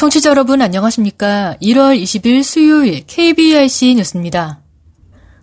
청취자 여러분 안녕하십니까? 1월 20일 수요일 KBRC 뉴스입니다.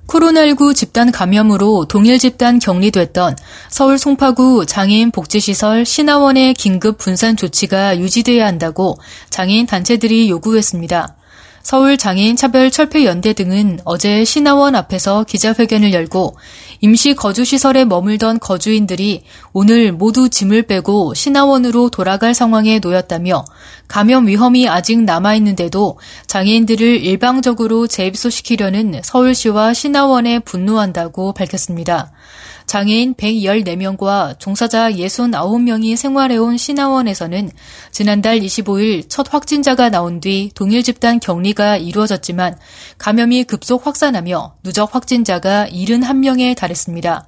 코로나19 집단 감염으로 동일 집단 격리됐던 서울 송파구 장애인 복지시설 신화원의 긴급 분산 조치가 유지돼야 한다고 장애인 단체들이 요구했습니다. 서울 장애인 차별 철폐 연대 등은 어제 신화원 앞에서 기자회견을 열고 임시 거주시설에 머물던 거주인들이 오늘 모두 짐을 빼고 신화원으로 돌아갈 상황에 놓였다며 감염 위험이 아직 남아있는데도 장애인들을 일방적으로 재입소시키려는 서울시와 신화원에 분노한다고 밝혔습니다. 장애인 114명과 종사자 69명이 생활해온 신화원에서는 지난달 25일 첫 확진자가 나온 뒤 동일 집단 격리가 이루어졌지만 감염이 급속 확산하며 누적 확진자가 71명에 달했습니다.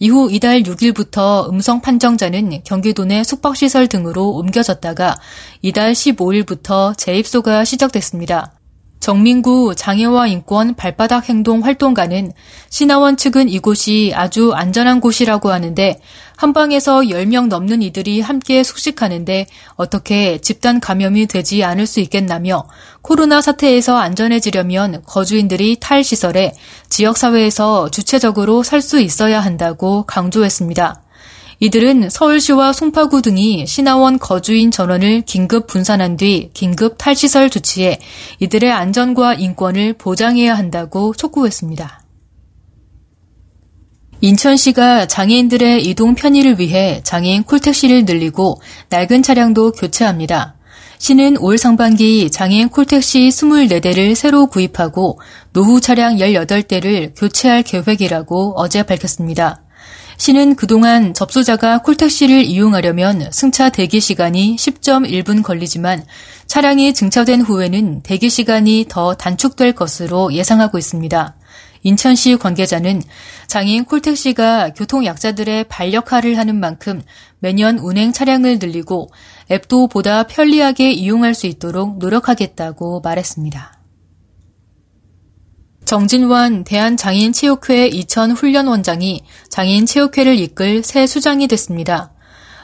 이후 이달 6일부터 음성 판정자는 경기도 내 숙박시설 등으로 옮겨졌다가 이달 15일부터 재입소가 시작됐습니다. 정민구 장애와 인권 발바닥 행동 활동가는 신화원 측은 이곳이 아주 안전한 곳이라고 하는데 한방에서 10명 넘는 이들이 함께 숙식하는데 어떻게 집단 감염이 되지 않을 수 있겠나며 코로나 사태에서 안전해지려면 거주인들이 탈시설에 지역사회에서 주체적으로 살 수 있어야 한다고 강조했습니다. 이들은 서울시와 송파구 등이 신화원 거주인 전원을 긴급 분산한 뒤 긴급 탈시설 조치해 이들의 안전과 인권을 보장해야 한다고 촉구했습니다. 인천시가 장애인들의 이동 편의를 위해 장애인 콜택시를 늘리고 낡은 차량도 교체합니다. 시는 올 상반기 장애인 콜택시 24대를 새로 구입하고 노후 차량 18대를 교체할 계획이라고 어제 밝혔습니다. 시는 그동안 접수자가 콜택시를 이용하려면 승차 대기 시간이 10.1분 걸리지만 차량이 증차된 후에는 대기 시간이 더 단축될 것으로 예상하고 있습니다. 인천시 관계자는 장애인 콜택시가 교통약자들의 반역할을 하는 만큼 매년 운행 차량을 늘리고 앱도 보다 편리하게 이용할 수 있도록 노력하겠다고 말했습니다. 정진환 대한장애인체육회 이천 훈련원장이 장애인체육회를 이끌 새 수장이 됐습니다.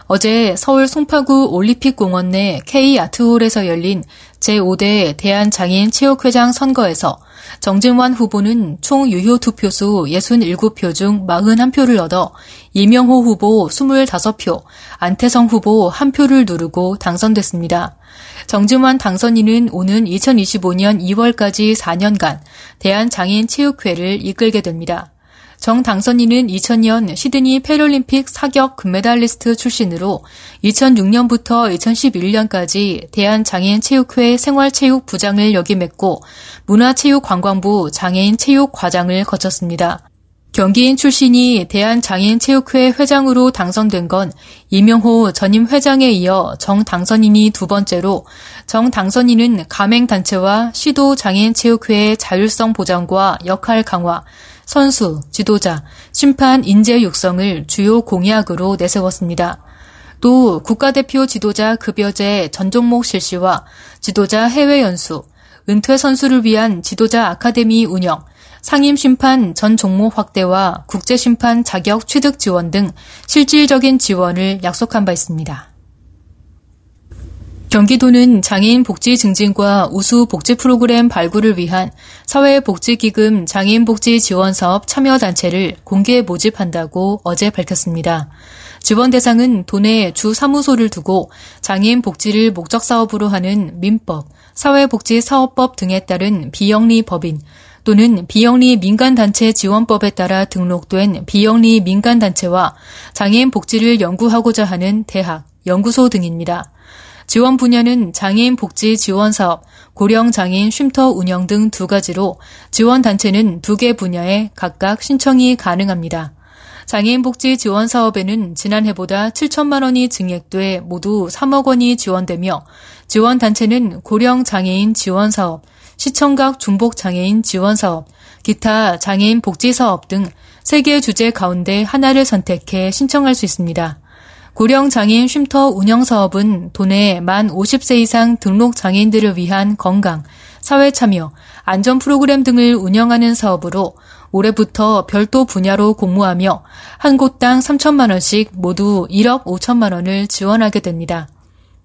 어제 서울 송파구 올림픽공원 내 K아트홀에서 열린 제5대 대한장애인체육회장 선거에서 정진환 후보는 총 유효 투표수 67표 중 41표를 얻어 이명호 후보 25표, 안태성 후보 1표를 누르고 당선됐습니다. 정진환 당선인은 오는 2025년 2월까지 4년간 대한장애인체육회를 이끌게 됩니다. 정 당선인은 2000년 시드니 패럴림픽 사격 금메달리스트 출신으로 2006년부터 2011년까지 대한장애인체육회 생활체육 부장을 역임했고 문화체육관광부 장애인체육과장을 거쳤습니다. 경기인 출신이 대한장애인체육회 회장으로 당선된 건 이명호 전임 회장에 이어 정 당선인이 두 번째로 정 당선인은 가맹단체와 시도 장애인체육회의 자율성 보장과 역할 강화, 선수, 지도자, 심판 인재 육성을 주요 공약으로 내세웠습니다. 또 국가대표 지도자 급여제 전 종목 실시와 지도자 해외 연수, 은퇴 선수를 위한 지도자 아카데미 운영, 상임 심판 전 종목 확대와 국제 심판 자격 취득 지원 등 실질적인 지원을 약속한 바 있습니다. 경기도는 장애인 복지 증진과 우수 복지 프로그램 발굴을 위한 사회복지기금 장애인 복지 지원 사업 참여 단체를 공개 모집한다고 어제 밝혔습니다. 지원 대상은 도내 주 사무소를 두고 장애인 복지를 목적 사업으로 하는 민법, 사회복지사업법 등에 따른 비영리 법인 또는 비영리 민간단체 지원법에 따라 등록된 비영리 민간단체와 장애인 복지를 연구하고자 하는 대학, 연구소 등입니다. 지원 분야는 장애인 복지 지원 사업, 고령 장애인 쉼터 운영 등 두 가지로 지원 단체는 두 개 분야에 각각 신청이 가능합니다. 장애인 복지 지원 사업에는 지난해보다 7천만 원이 증액돼 모두 3억 원이 지원되며 지원 단체는 고령 장애인 지원 사업, 시청각 중복 장애인 지원 사업, 기타 장애인 복지 사업 등세개 주제 가운데 하나를 선택해 신청할 수 있습니다. 고령 장애인 쉼터 운영 사업은 도내 만 50세 이상 등록 장애인들을 위한 건강, 사회 참여, 안전 프로그램 등을 운영하는 사업으로 올해부터 별도 분야로 공모하며 한 곳당 3천만 원씩 모두 1억 5천만 원을 지원하게 됩니다.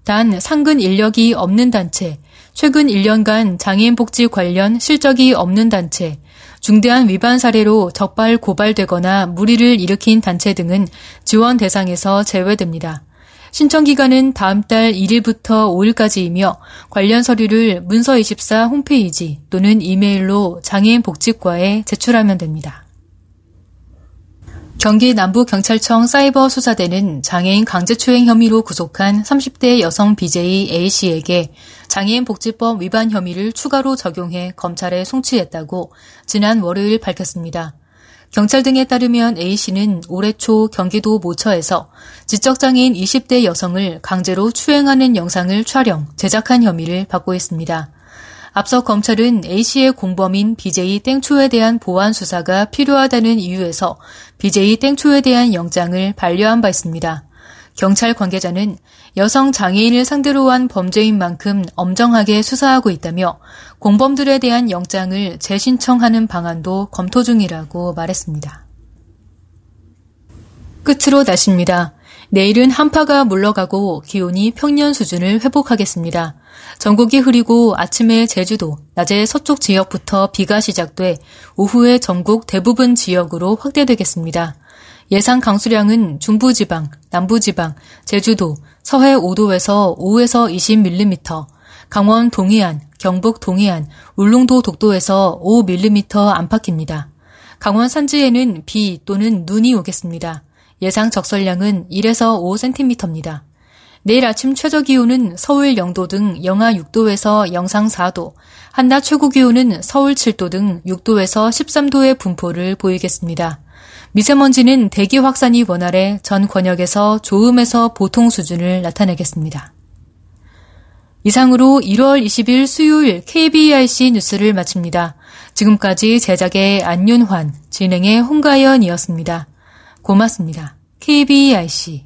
단 상근 인력이 없는 단체, 최근 1년간 장애인 복지 관련 실적이 없는 단체, 중대한 위반 사례로 적발 고발되거나 무리를 일으킨 단체 등은 지원 대상에서 제외됩니다. 신청 기간은 다음 달 1일부터 5일까지이며 관련 서류를 문서24 홈페이지 또는 이메일로 장애인 복지과에 제출하면 됩니다. 경기 남부경찰청 사이버 수사대는 장애인 강제추행 혐의로 구속한 30대 여성 BJ A씨에게 장애인 복지법 위반 혐의를 추가로 적용해 검찰에 송치했다고 지난 월요일 밝혔습니다. 경찰 등에 따르면 A씨는 올해 초 경기도 모처에서 지적장애인 20대 여성을 강제로 추행하는 영상을 촬영, 제작한 혐의를 받고 있습니다. 앞서 검찰은 A씨의 공범인 BJ 땡초에 대한 보안 수사가 필요하다는 이유에서 BJ 땡초에 대한 영장을 반려한 바 있습니다. 경찰 관계자는 여성 장애인을 상대로 한 범죄인 만큼 엄정하게 수사하고 있다며 공범들에 대한 영장을 재신청하는 방안도 검토 중이라고 말했습니다. 끝으로 날씨입니다. 내일은 한파가 물러가고 기온이 평년 수준을 회복하겠습니다. 전국이 흐리고 아침에 제주도, 낮에 서쪽 지역부터 비가 시작돼 오후에 전국 대부분 지역으로 확대되겠습니다. 예상 강수량은 중부지방, 남부지방, 제주도, 서해 5도에서 5에서 20mm, 강원 동해안, 경북 동해안, 울릉도 독도에서 5mm 안팎입니다. 강원 산지에는 비 또는 눈이 오겠습니다. 예상 적설량은 1에서 5cm입니다. 내일 아침 최저 기온은 서울 영도 등 영하 6도에서 영상 4도, 한낮 최고 기온은 서울 7도 등 6도에서 13도의 분포를 보이겠습니다. 미세먼지는 대기 확산이 원활해 전 권역에서 좋음에서 보통 수준을 나타내겠습니다. 이상으로 1월 20일 수요일 KBRC 뉴스를 마칩니다. 지금까지 제작의 안윤환, 진행의 홍가연이었습니다. 고맙습니다. KBRC